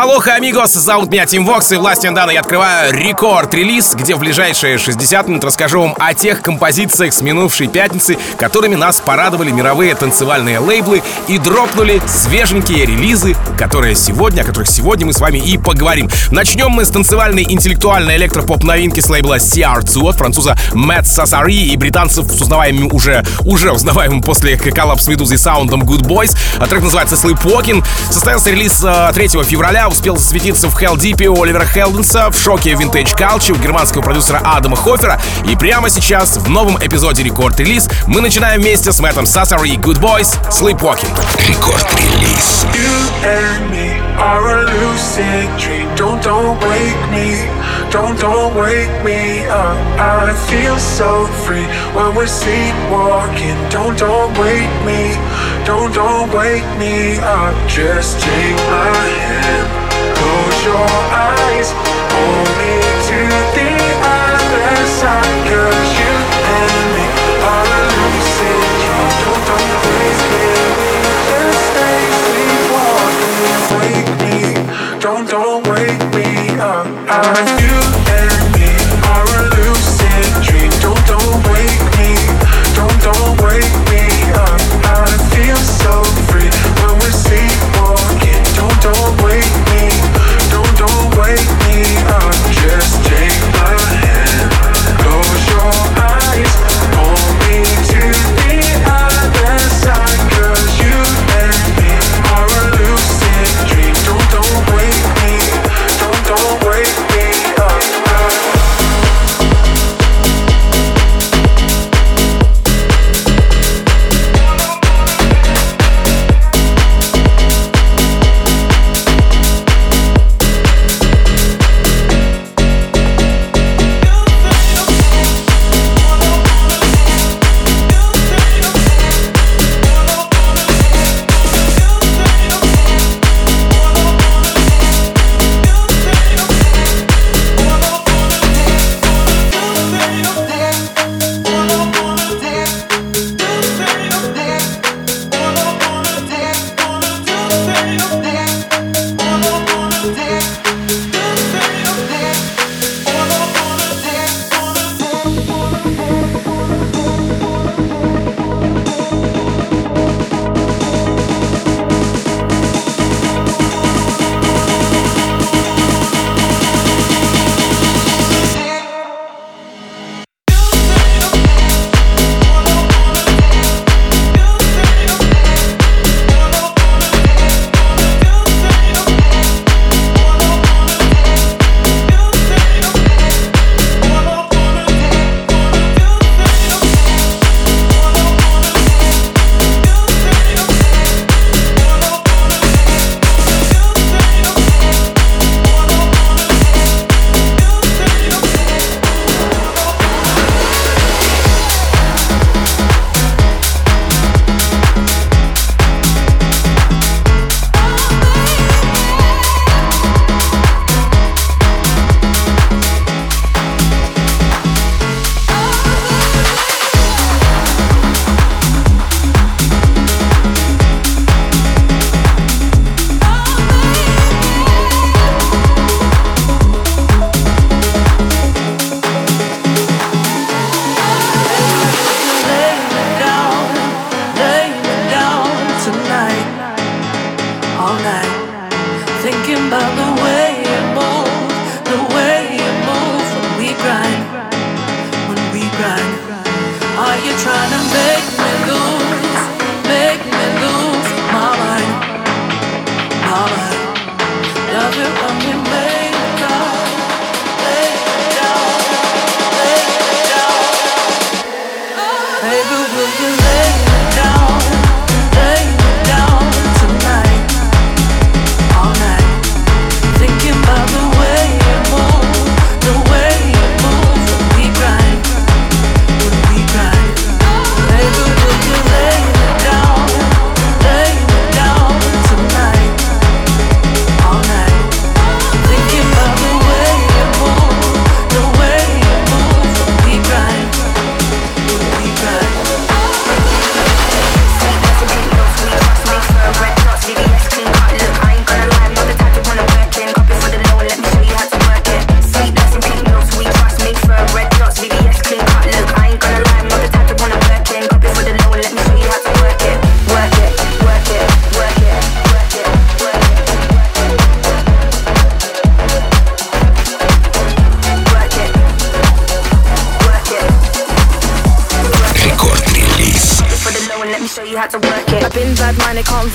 Алоха, amigos, зовут меня Тим Вокс, и властью данной я открываю рекорд-релиз, где в ближайшие 60 минут расскажу вам о тех композициях с минувшей пятницы, которыми нас порадовали мировые танцевальные лейблы и дропнули свеженькие релизы, которые сегодня, о которых сегодня мы с вами и поговорим. Начнем мы с танцевальной интеллектуальной электропоп новинки с лейбла CR2 от француза Мэтт Сассари и британцев с узнаваемым уже, уже узнаваемым после коллаб с Медузой саундом Goodboys. А трек называется Sleepwalking. Состоялся релиз 3 э, февраля успел засветиться в Heldeep у Оливера Хелденса, в шоу Vintage Culture у германского продюсера Адама Хофера. И прямо сейчас, в новом эпизоде Рекорд Релиз, мы начинаем вместе с Мэттом Сассари Goodboys Sleepwalking. Рекорд Релиз. wake me. Don't, don't wake me up. I feel so free when we're sleepwalking. Don't, don't wake me. Don't, don't wake me up. Just take my hand. Your eyes. To the other you and me are dream. Don't, don't wake me. Don't, don't wake me up. I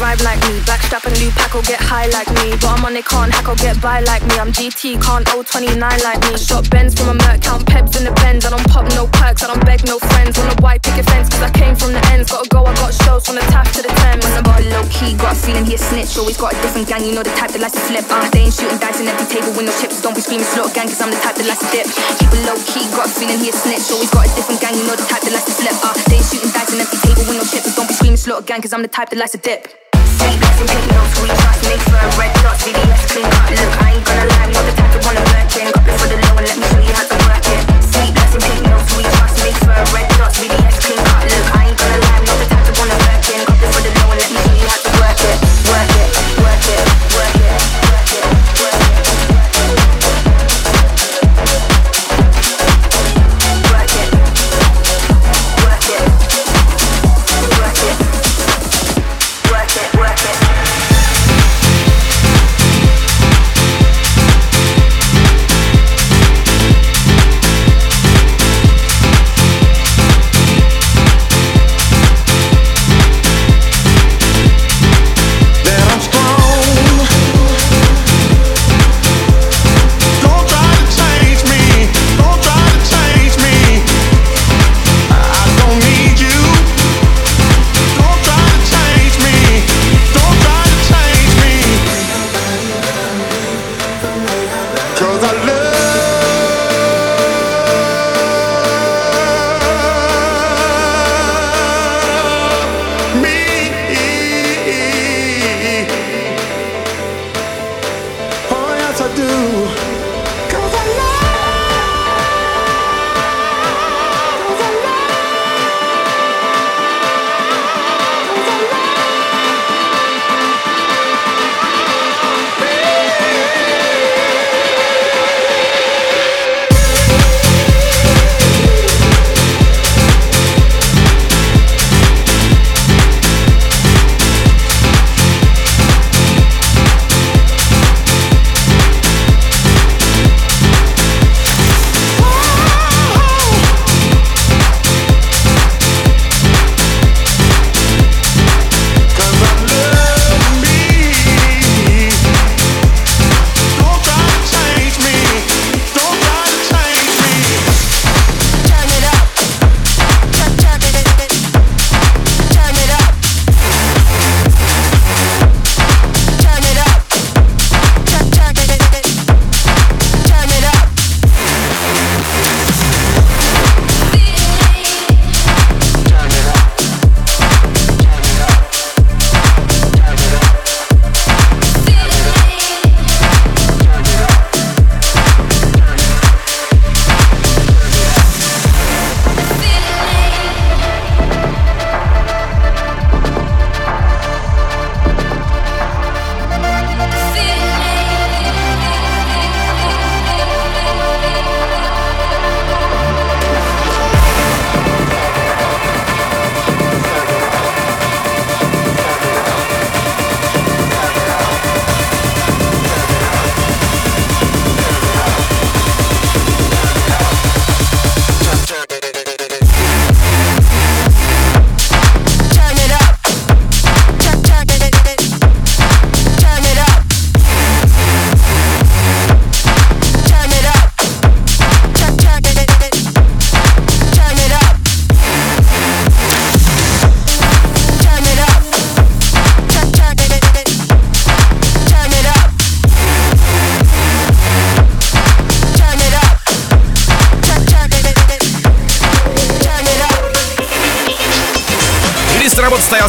vibe like me. Backstrap and new pack or get high like me. But I'm on it, can't hack or get by like me. I'm GT, can't 029 like me. Shot bends from a Merc, count peps in the bends. I don't pop no perks, I don't beg no friends. On the white picket fence, cause I came from the ends. Gotta go, I got shows from the tap to the Thames. When I got low key, got a feeling he a snitch. Always got a different gang, you know the type that likes to flip. Uh, they ain't shooting dice in every table with no chips. Don't be screaming slaughter gang, cause I'm the type that likes to dip. Keep it low key, got a feeling he a snitch. Always got a different gang, you know the type that likes to flip. Uh, they ain't shooting dice in every table with no chips. Don't be screaming slaughter gang, cause I'm the type that likes to dip. Sweet blessing, pink nose, sweet trust, mix for red dot, VVS clean cut. Look, I ain't gonna lie, not the type to wanna work in. It for the low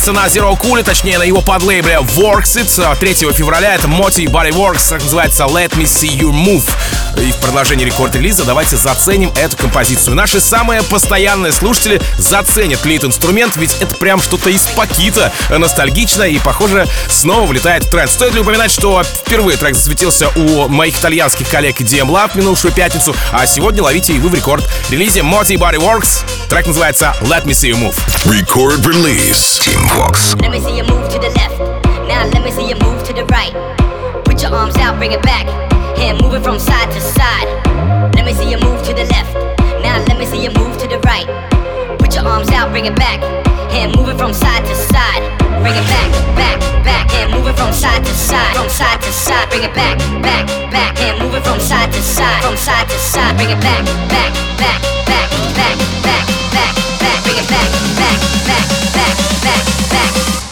состоялся на Zero Cool, точнее на его подлейбле Works It 3 февраля. Это Moti Body Works, так называется Let Me See You Move. И в продолжении рекорд-релиза давайте заценим эту композицию. Наши самые постоянные слушатели заценят ли этот инструмент, ведь это прям что-то из пакита, ностальгично и, похоже, снова влетает в тренд. Стоит ли упоминать, что впервые трек засветился у моих итальянских коллег DM Lab минувшую пятницу, а сегодня ловите его в рекорд-релизе Moti Body Works. Трек называется Let Me See You Move. Record release. Team Vox. Let me see you move to the left. Now let me see you move to the right. Put your arms out, bring it back. Hand moving from side to side. Let me see you move to the left. Now let me see you move to the right. Put your arms out, bring it back. move it from side to side. Bring it back, back, back, and move it from side to side, from side to side. Bring it back, back, back, and move it from side to side, from side to side. Bring it back, back, back, back, back, back, back, back. Bring it back, back, back, back, back, back.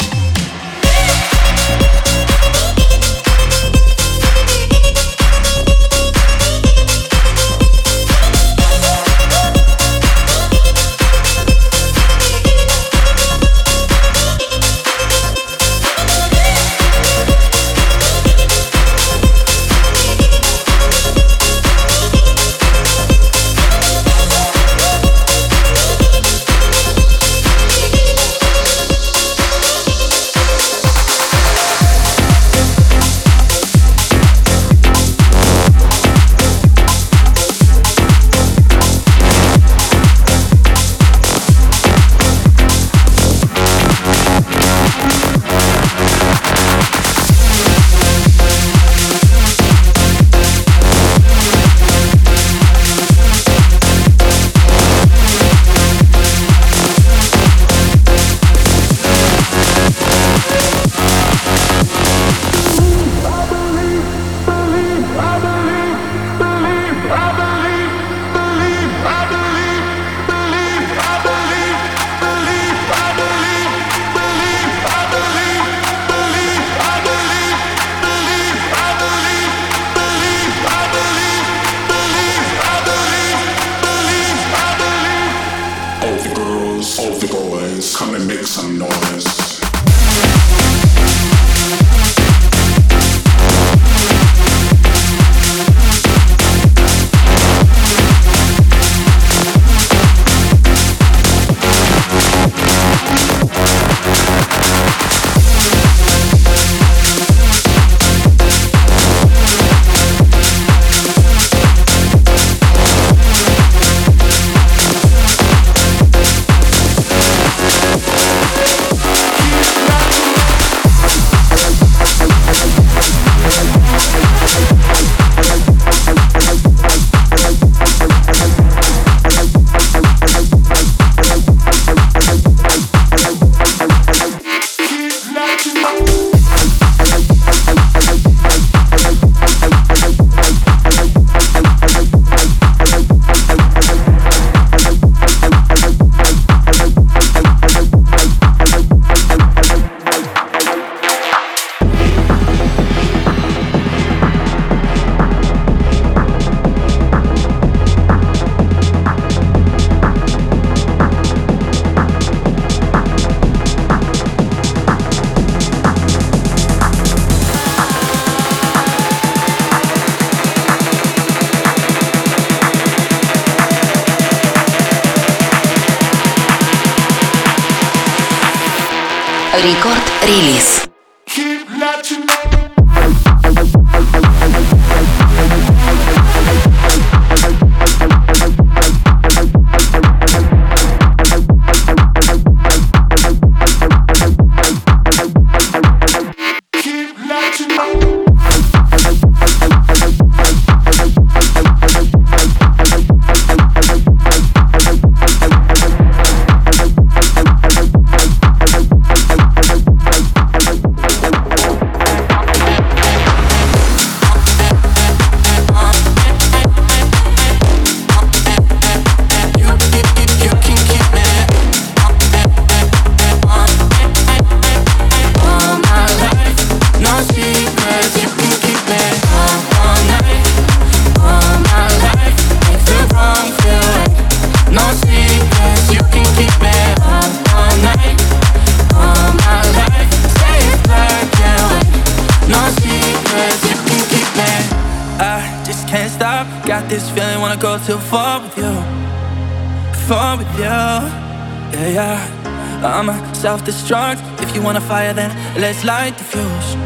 Self-destruct. If you wanna fire, then let's light the fuse.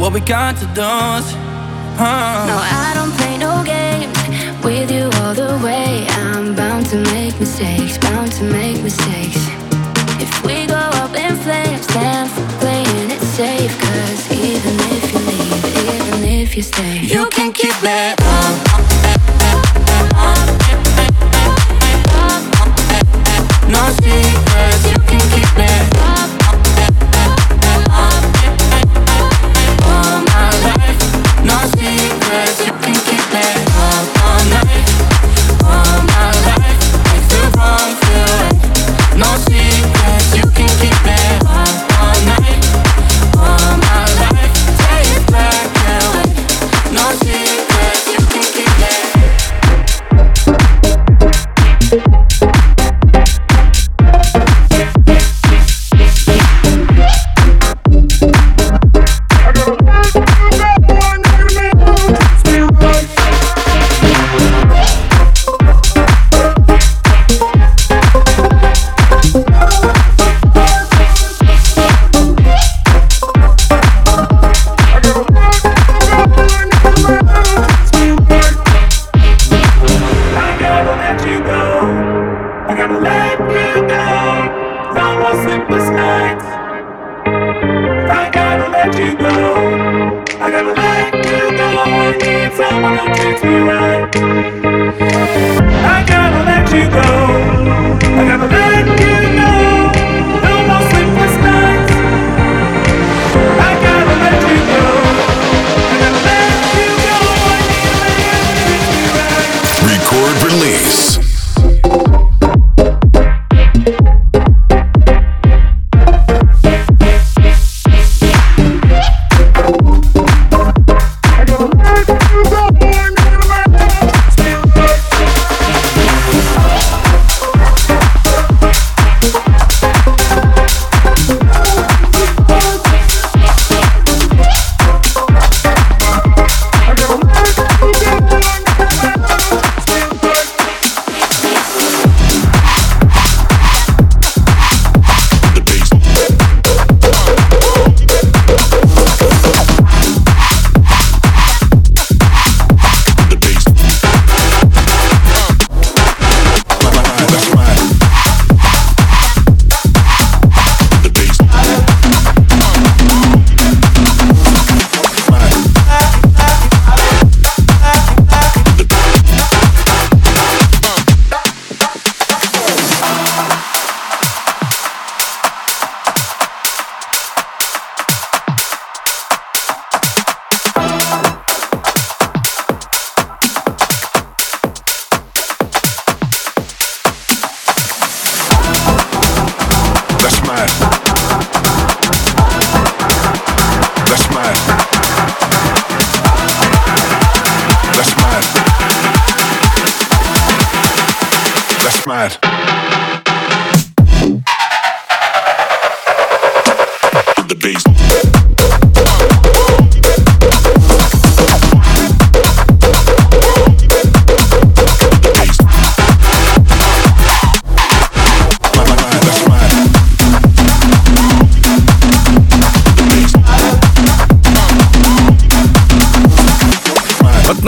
What we got to do is, huh? No, I don't play no games with you all the way. I'm bound to make mistakes, bound to make mistakes. If we go up in flames, then playing it safe. Cause even if you leave, even if you stay, you can keep me. No secrets, record release.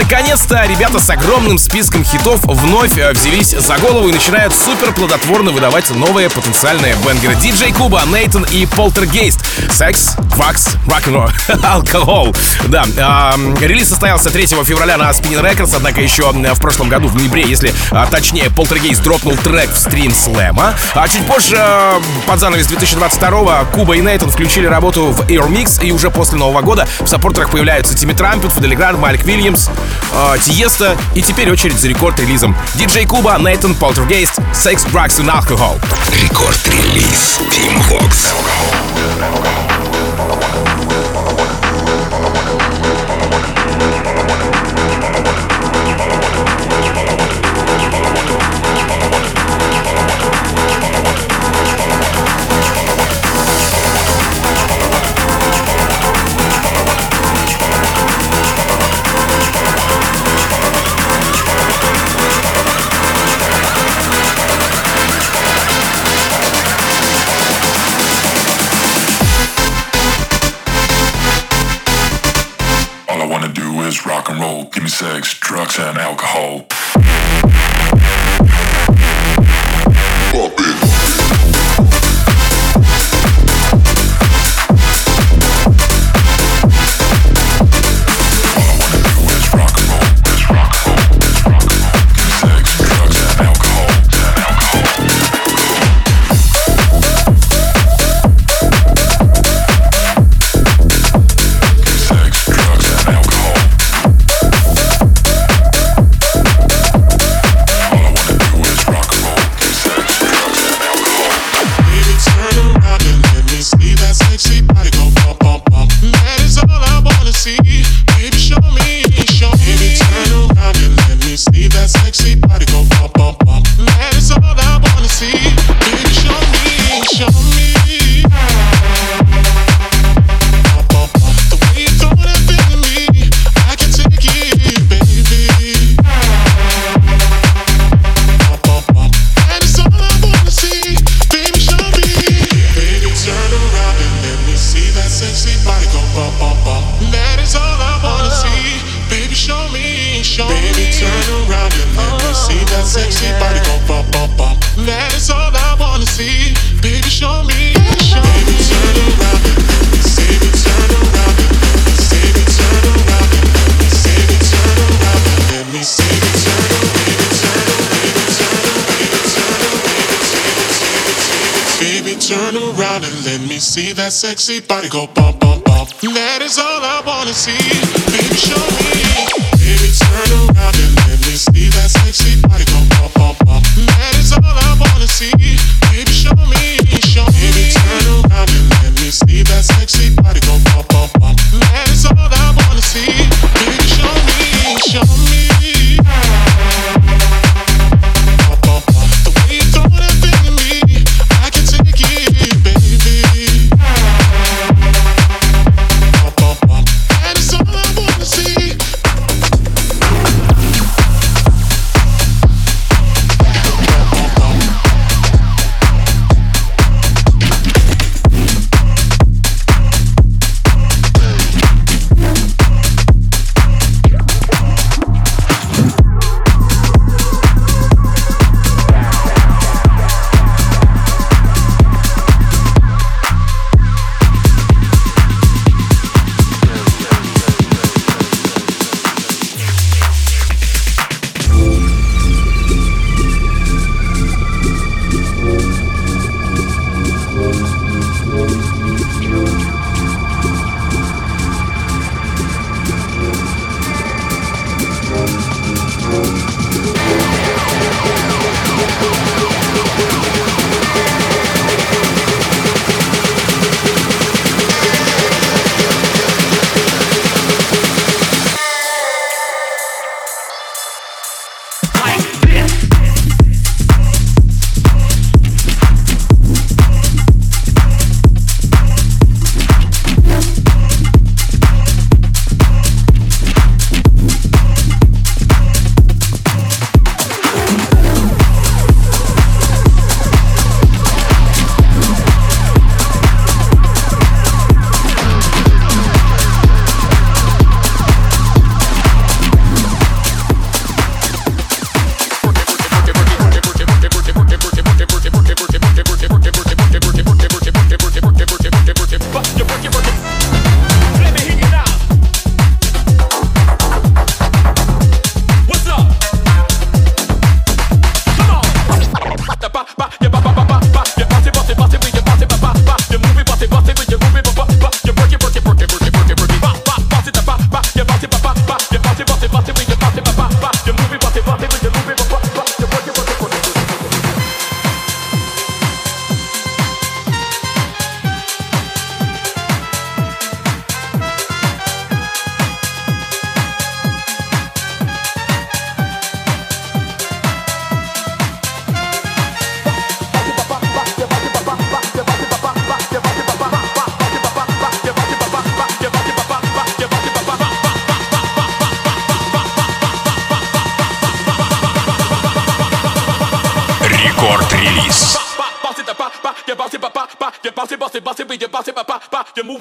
Наконец-то ребята с огромным списком хитов вновь э, взялись за голову и начинают супер плодотворно выдавать новые потенциальные бенгеры. Диджей Куба, Нейтон и Полтергейст. Секс, квакс, рок-н-ролл, алкоголь. Да, релиз состоялся 3 февраля на Spinning Records, однако еще в прошлом году, в ноябре, если а, точнее, Полтергейст дропнул трек в стрим слэма. А чуть позже, под занавес 2022 Куба и Нейтон включили работу в Air Mix, и уже после Нового года в саппортерах появляются Тимми Трампет, Фиделиград, Майк Вильямс, э, и теперь очередь за рекорд-релизом. Диджей Куба, Нейтан Полтергейст, Sex, Drugs and Alcohol. Рекорд-релиз Team Vox. hope. sexy body go bump, bump, bump. That is all I wanna see.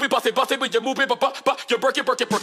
we bust it, bust it, move it, but but but you break it, break it, break it.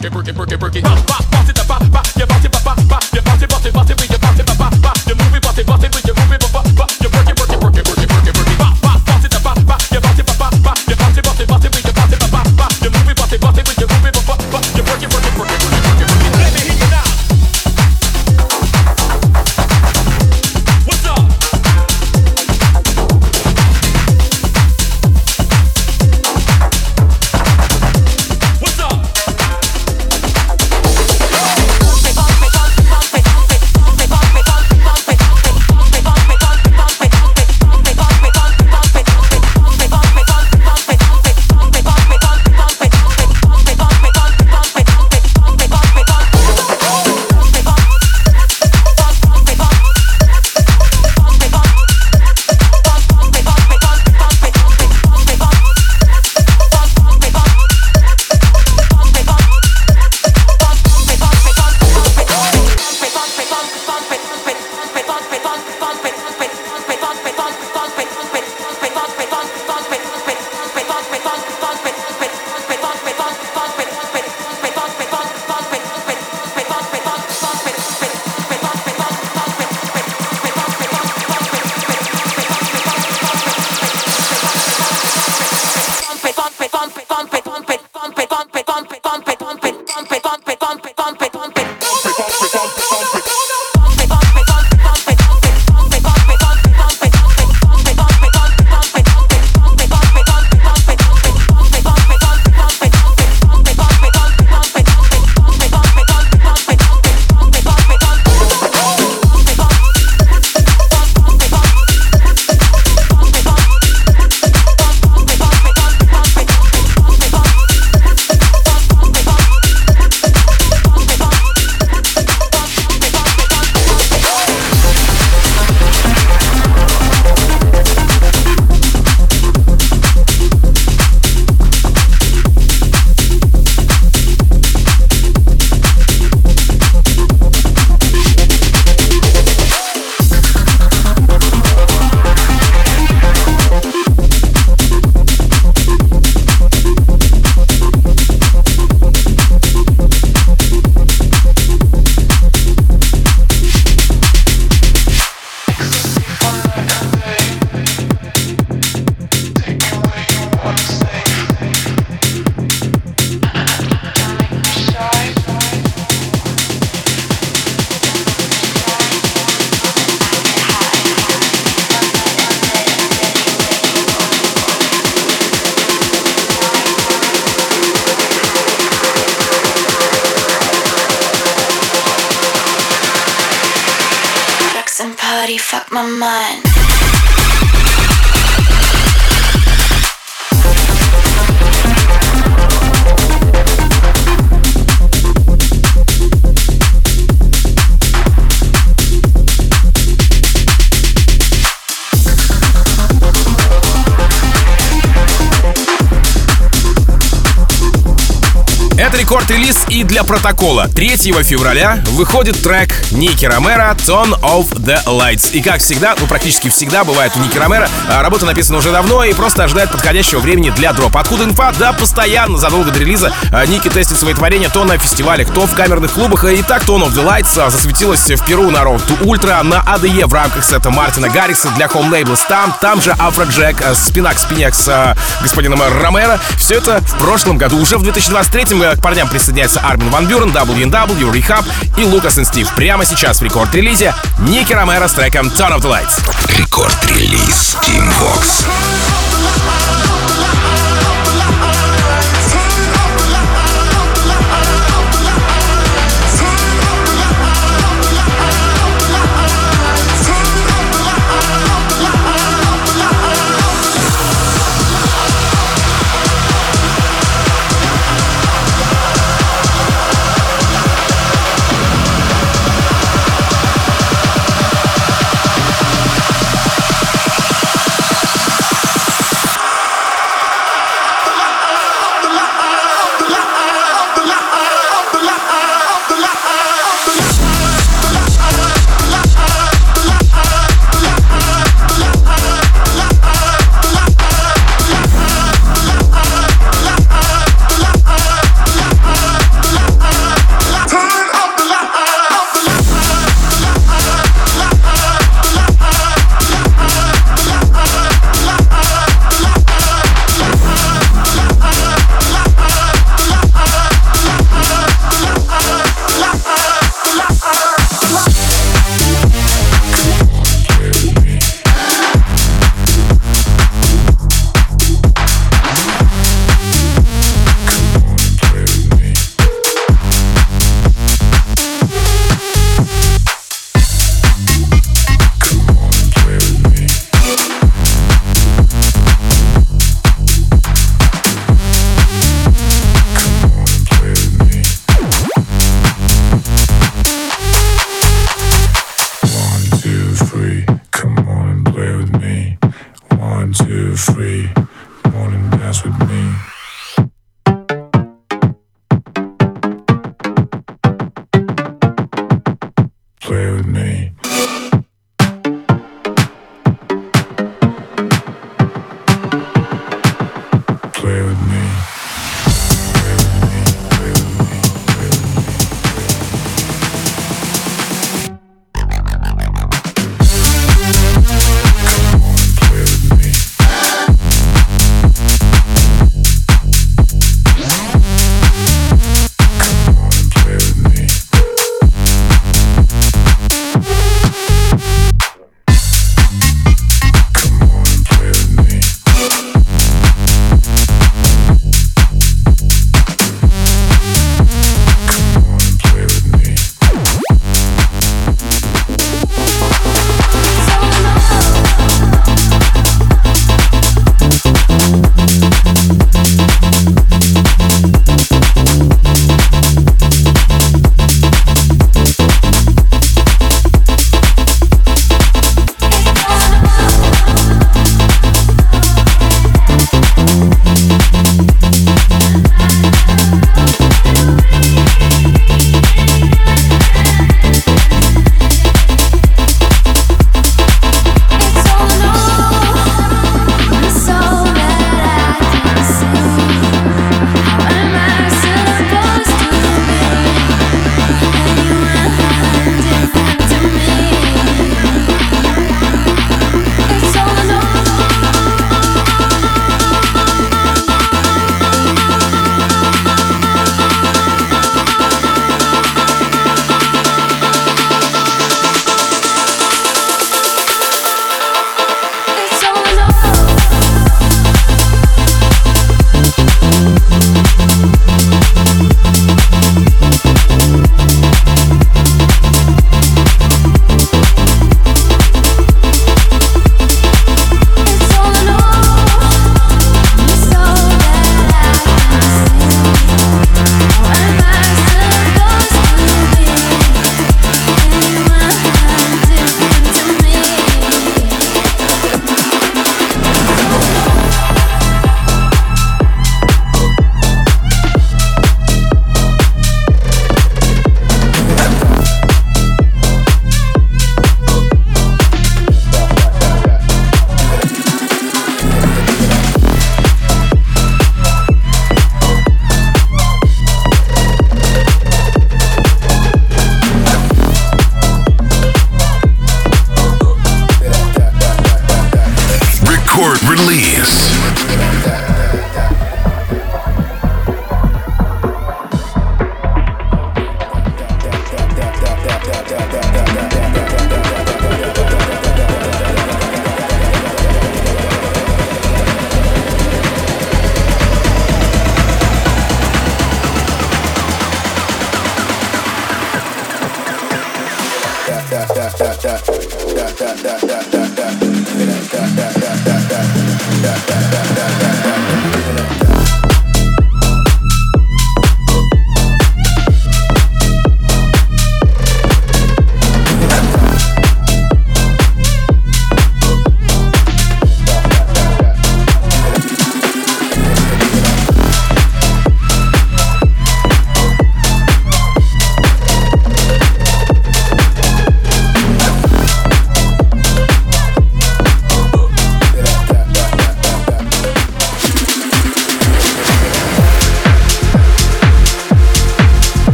Рекорд-релиз и для протокола. 3 февраля выходит трек Ники Ромеро «Turn Off the Lights». И как всегда, ну практически всегда бывает у Ники Ромеро, а, работа написана уже давно и просто ожидает подходящего времени для дропа. Откуда инфа? Да, постоянно, задолго до релиза а, Ники тестит свои творения то на фестивалях, то в камерных клубах. И так Turn Off the Lights а, засветилась в Перу на Road to Ultra, на ADE в рамках сета Мартина Гаррикса для Home Labels. Там, там же Афроджек, спина к спине с господином Ромеро. Все это в прошлом году. Уже в 2023 к парням присоединяется Армин Ван Бюрен, WNW, Rehab и Лукас и Стив. Прямо сейчас в рекорд-релизе Ники Ромеро с треком Turn of the Lights. Рекорд-релиз Team Vox.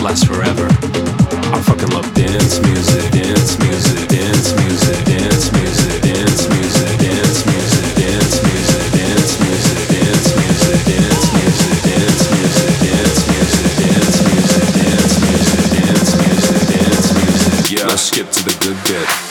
Last forever. I fucking love dance music, dance music, dance music, dance music, dance music, dance music, dance music, dance music, dance music, dance music, dance music, dance music, dance music, dance music, dance music, dance music. Yeah, let's skip to the good bit.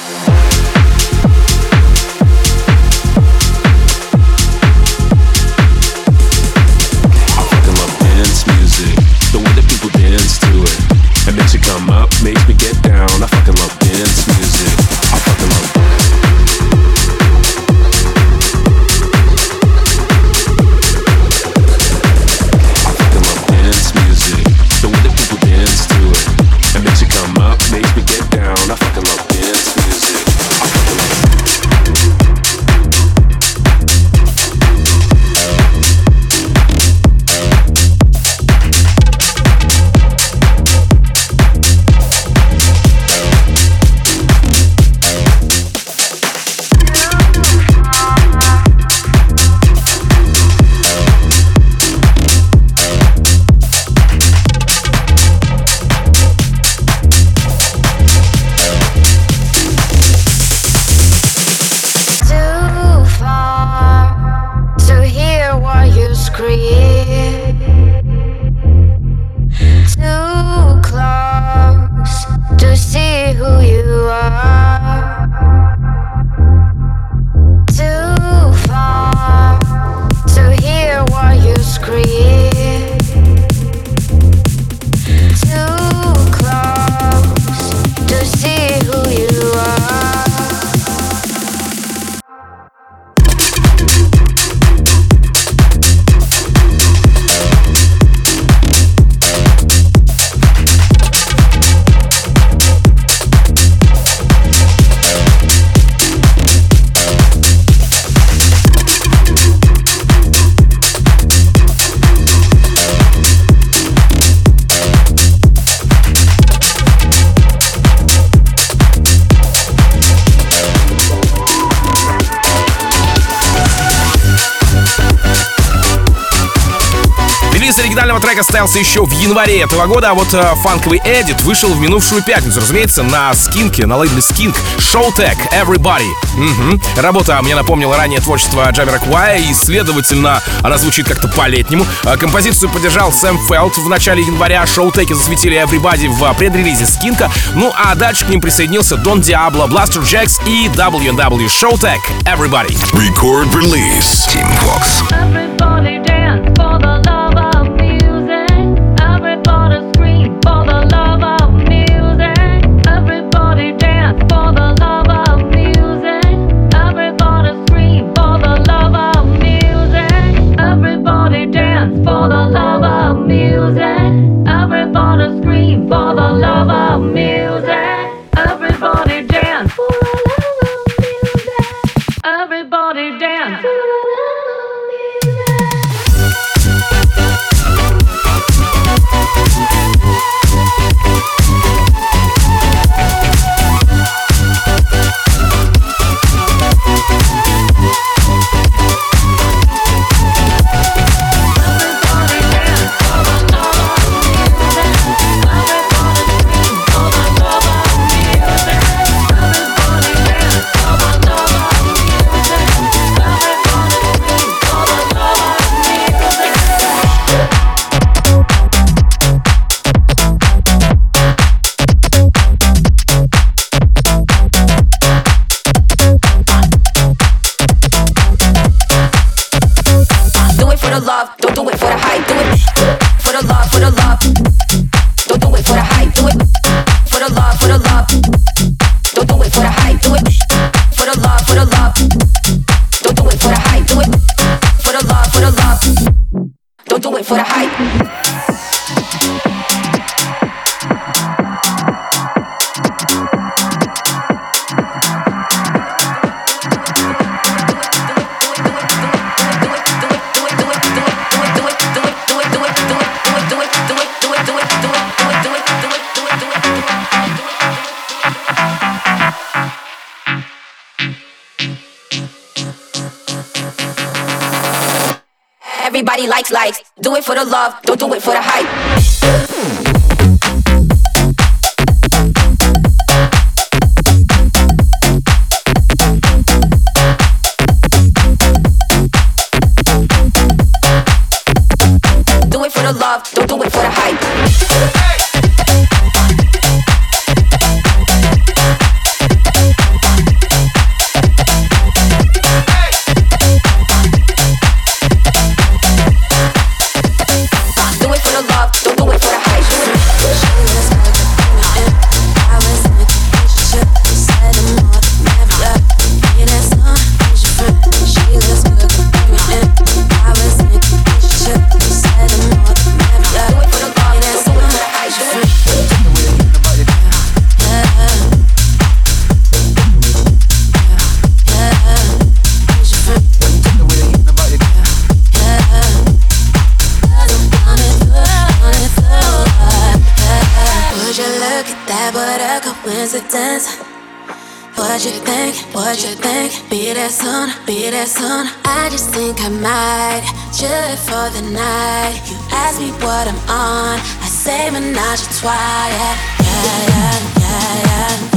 Оставился еще в январе этого года, а вот э, фанковый эдит вышел в минувшую пятницу, разумеется, на скинке, на лейбле Skink Showtech Everybody. Угу. Работа мне напомнила ранее творчество Джамера Куая, и, следовательно, она звучит как-то по-летнему. А композицию поддержал Сэм Фелд в начале января, Showtech засветили Everybody в предрелизе скинка, ну а дальше к ним присоединился Don Diablo, Blaster Jacks и WNW Showtech Everybody. Record release. Team Vox. Everybody be that sun. I just think I might chill for the night. You ask me what I'm on, I say menage a trois. Yeah, yeah, yeah, yeah, yeah.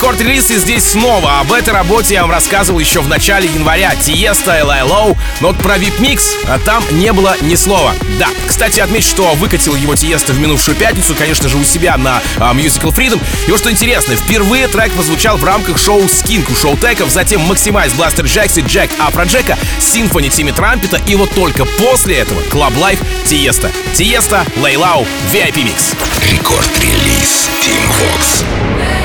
Рекорд-релиз и здесь снова. Об этой работе я вам рассказывал еще в начале января. Тиесто, Lay Low. Но вот про VIP Mix а там не было ни слова. Да, кстати, отмечу, что выкатил его Тиесто в минувшую пятницу, конечно же, у себя на uh, Musical Freedom. И вот что интересно, впервые трек прозвучал в рамках шоу Skink у Showtek ов, затем Maximize Blasterjaxx, Джек Афроджека, Sinphony Тимми Трампета и вот только после этого Club Life Тиесто. Тиесто, Lay Low, VIP Mix. Рекорд-релиз Team Vox.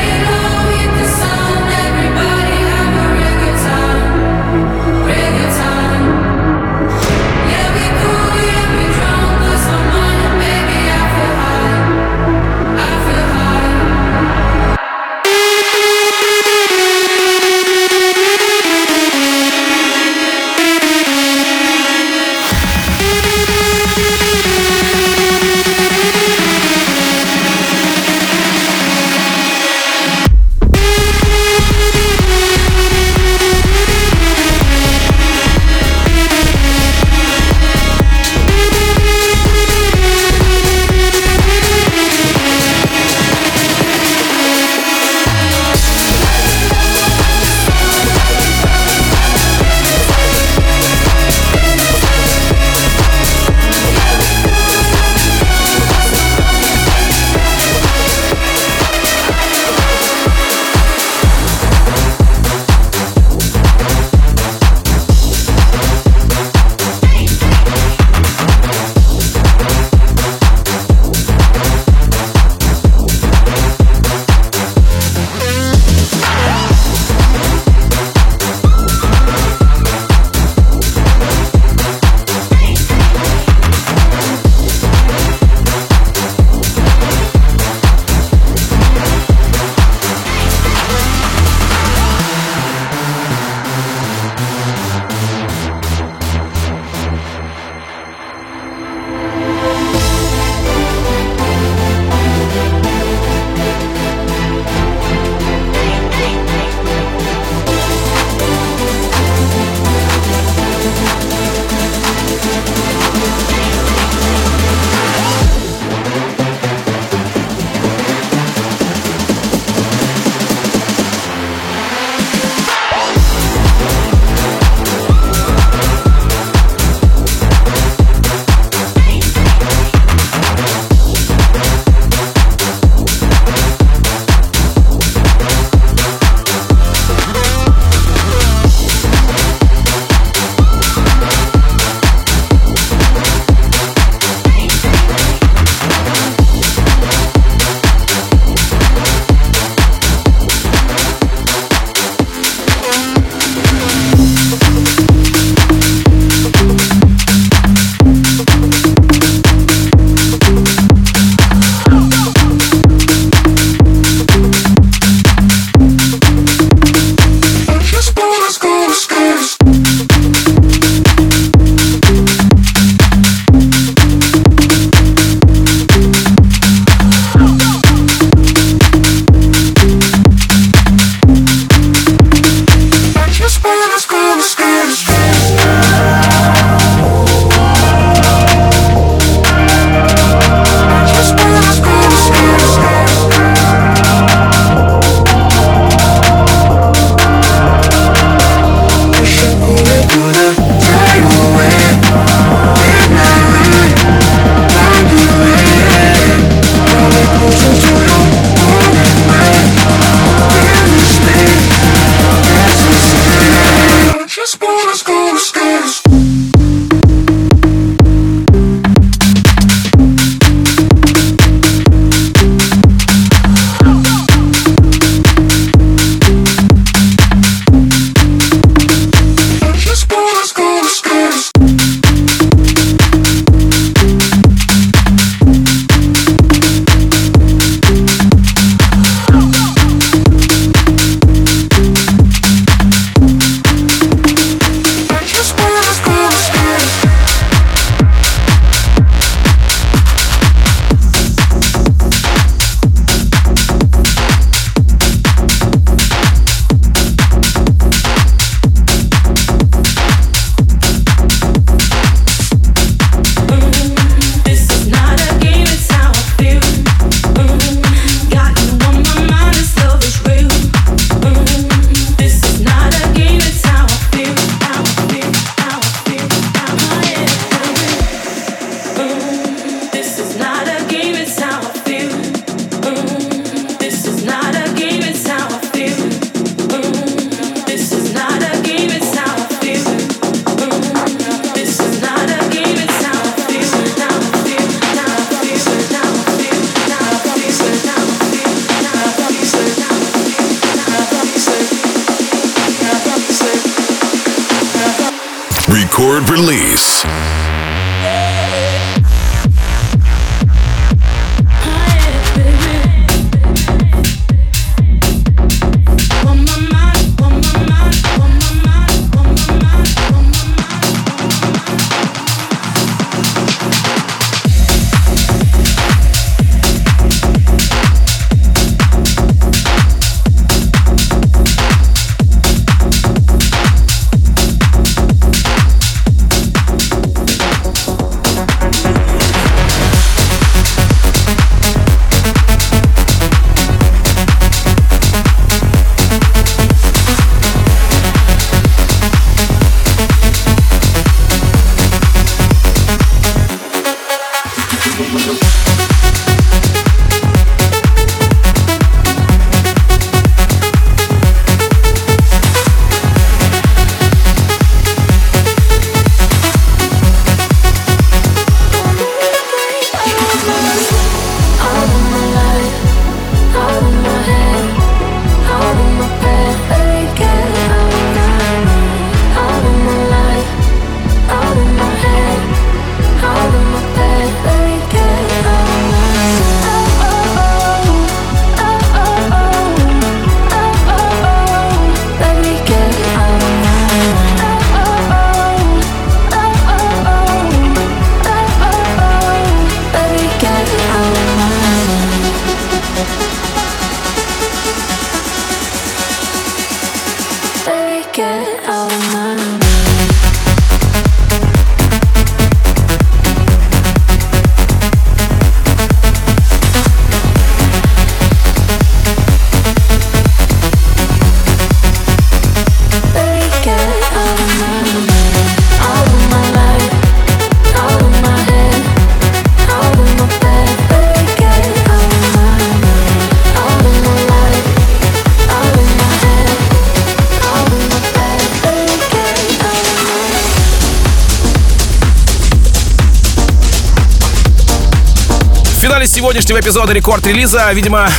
Сегодняшнего эпизода рекорд-релиза, видимо,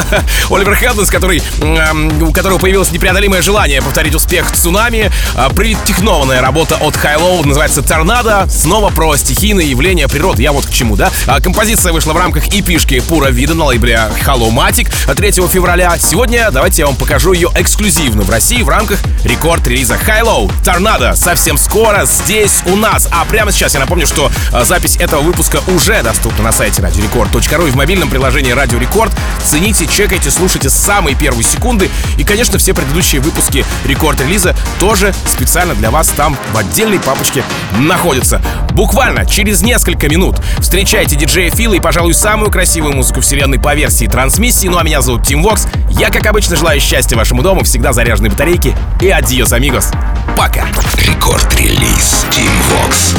Оливер Хелденс, который, у которого появилось непреодолимое желание повторить успех «Цунами», а, притехнованная работа от HI-LO называется «Торнадо», снова про стихийные явления природы. Я вот к чему, да? А, композиция вышла в рамках эпишки Pura Vida на лейбле Matic 3 февраля. Сегодня давайте я вам покажу ее эксклюзивно в России в рамках рекорд-релиза HI-LO. «Торнадо» совсем скоро здесь у нас. А прямо сейчас я напомню, что а, запись этого выпуска уже доступна на сайте радиорекорд.ру И в мобильном приложении Радио Рекорд. Цените, чекайте, слушайте с самой первой секунды. И, конечно, все предыдущие выпуски рекорд-релиза тоже специально для вас там в отдельной папочке находятся. Буквально через несколько минут встречайте диджея Фила и, пожалуй, самую красивую музыку вселенной по версии трансмиссии. Ну а меня зовут Тим Вокс. Я, как обычно, желаю счастья вашему дому, всегда заряженной батарейки. И adiós, amigos. Пока. Рекорд-релиз Тим Вокс.